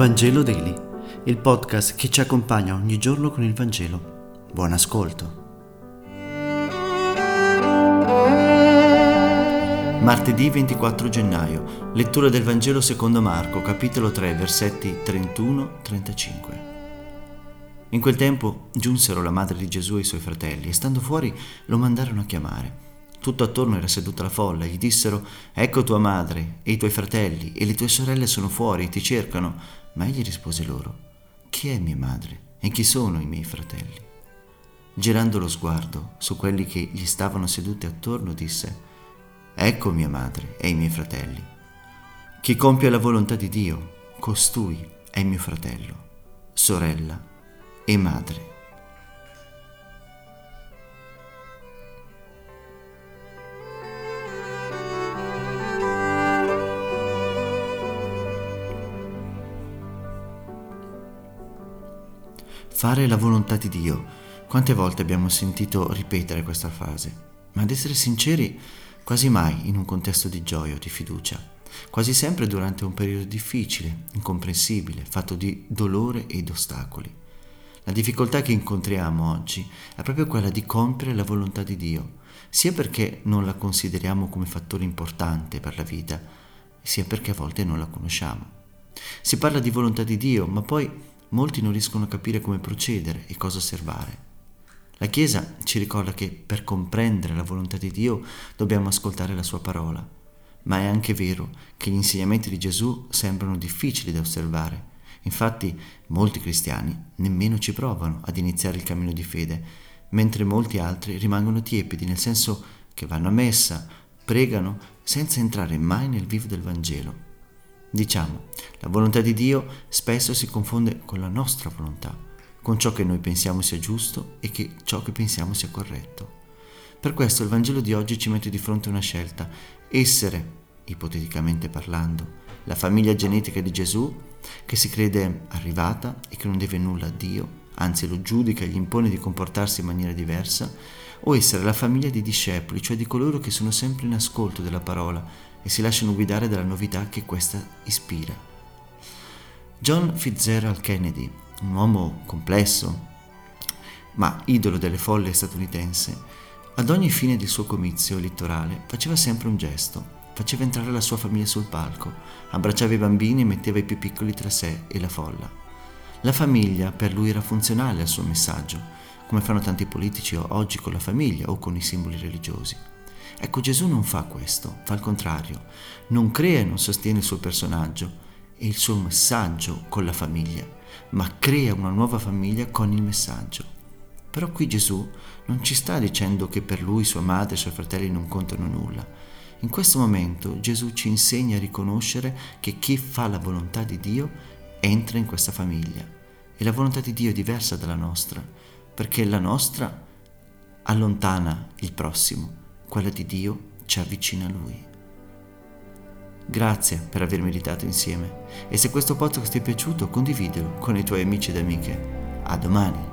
Vangelo Daily, il podcast che ci accompagna ogni giorno con il Vangelo. Buon ascolto. Martedì 24 gennaio, lettura del Vangelo secondo Marco, capitolo 3, versetti 31-35. In quel tempo giunsero la madre di Gesù e i suoi fratelli e stando fuori lo mandarono a chiamare. Tutto attorno era seduta la folla, gli dissero, ecco tua madre e i tuoi fratelli e le tue sorelle sono fuori e ti cercano. Ma egli rispose loro, chi è mia madre e chi sono i miei fratelli? Girando lo sguardo su quelli che gli stavano seduti attorno, disse, ecco mia madre e i miei fratelli. Chi compie la volontà di Dio, costui è mio fratello, sorella e madre. Fare la volontà di Dio. Quante volte abbiamo sentito ripetere questa frase? Ma ad essere sinceri, quasi mai in un contesto di gioia o di fiducia. Quasi sempre durante un periodo difficile, incomprensibile, fatto di dolore ed ostacoli. La difficoltà che incontriamo oggi è proprio quella di compiere la volontà di Dio, sia perché non la consideriamo come fattore importante per la vita, sia perché a volte non la conosciamo. Si parla di volontà di Dio, ma poi molti non riescono a capire come procedere e cosa osservare. La Chiesa ci ricorda che per comprendere la volontà di Dio dobbiamo ascoltare la sua parola, ma è anche vero che gli insegnamenti di Gesù sembrano difficili da osservare. Infatti molti cristiani nemmeno ci provano ad iniziare il cammino di fede, mentre molti altri rimangono tiepidi, nel senso che vanno a messa, pregano senza entrare mai nel vivo del Vangelo. Diciamo, la volontà di Dio spesso si confonde con la nostra volontà, con ciò che noi pensiamo sia giusto e che ciò che pensiamo sia corretto. Per questo il Vangelo di oggi ci mette di fronte una scelta, essere, ipoteticamente parlando, la famiglia genetica di Gesù, che si crede arrivata e che non deve nulla a Dio, anzi lo giudica e gli impone di comportarsi in maniera diversa, o essere la famiglia di discepoli, cioè di coloro che sono sempre in ascolto della parola e si lasciano guidare dalla novità che questa ispira. John Fitzgerald Kennedy, un uomo complesso, ma idolo delle folle statunitense, ad ogni fine del suo comizio elettorale faceva sempre un gesto, faceva entrare la sua famiglia sul palco, abbracciava i bambini e metteva i più piccoli tra sé e la folla. La famiglia per lui era funzionale al suo messaggio, come fanno tanti politici oggi con la famiglia o con i simboli religiosi. Ecco, Gesù non fa questo, fa il contrario, non crea e non sostiene il suo personaggio e il suo messaggio con la famiglia, ma crea una nuova famiglia con il messaggio. Però qui Gesù non ci sta dicendo che per lui sua madre e i suoi fratelli non contano nulla. In questo momento Gesù ci insegna a riconoscere che chi fa la volontà di Dio entra in questa famiglia. E la volontà di Dio è diversa dalla nostra, perché la nostra allontana il prossimo, quella di Dio ci avvicina a Lui. Grazie per aver meditato insieme e se questo podcast ti è piaciuto condividilo con i tuoi amici ed amiche. A domani!